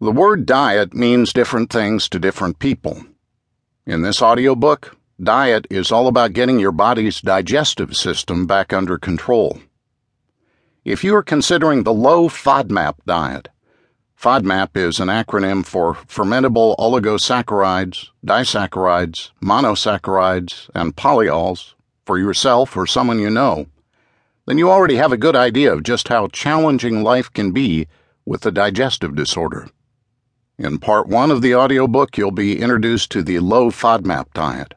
The word diet means different things to different people. In this audiobook, diet is all about getting your body's digestive system back under control. If you are considering the low FODMAP diet, FODMAP is an acronym for fermentable oligosaccharides, disaccharides, monosaccharides, and polyols for yourself or someone you know, then you already have a good idea of just how challenging life can be with a digestive disorder. In part one of the audiobook, you'll be introduced to the low FODMAP diet,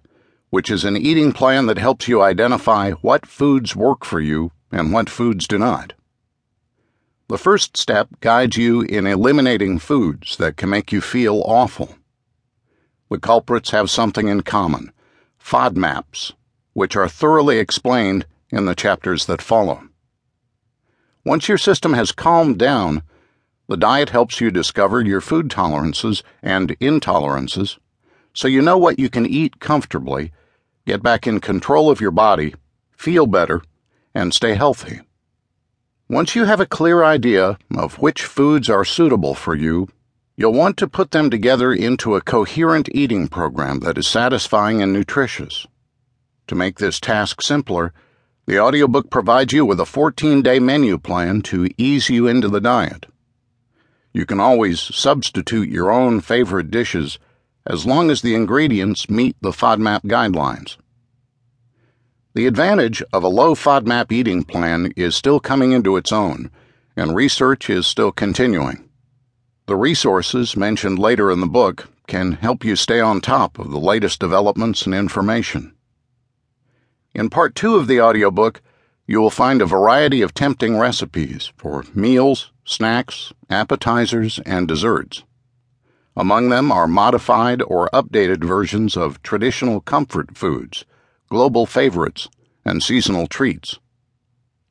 which is an eating plan that helps you identify what foods work for you and what foods do not. The first step guides you in eliminating foods that can make you feel awful. The culprits have something in common FODMAPs, which are thoroughly explained in the chapters that follow. Once your system has calmed down, the diet helps you discover your food tolerances and intolerances so you know what you can eat comfortably, get back in control of your body, feel better, and stay healthy. Once you have a clear idea of which foods are suitable for you, you'll want to put them together into a coherent eating program that is satisfying and nutritious. To make this task simpler, the audiobook provides you with a 14 day menu plan to ease you into the diet. You can always substitute your own favorite dishes as long as the ingredients meet the FODMAP guidelines. The advantage of a low FODMAP eating plan is still coming into its own, and research is still continuing. The resources mentioned later in the book can help you stay on top of the latest developments and information. In part two of the audiobook, you will find a variety of tempting recipes for meals, snacks, appetizers, and desserts. Among them are modified or updated versions of traditional comfort foods, global favorites, and seasonal treats.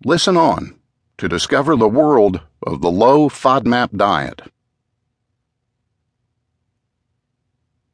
Listen on to discover the world of the low FODMAP diet.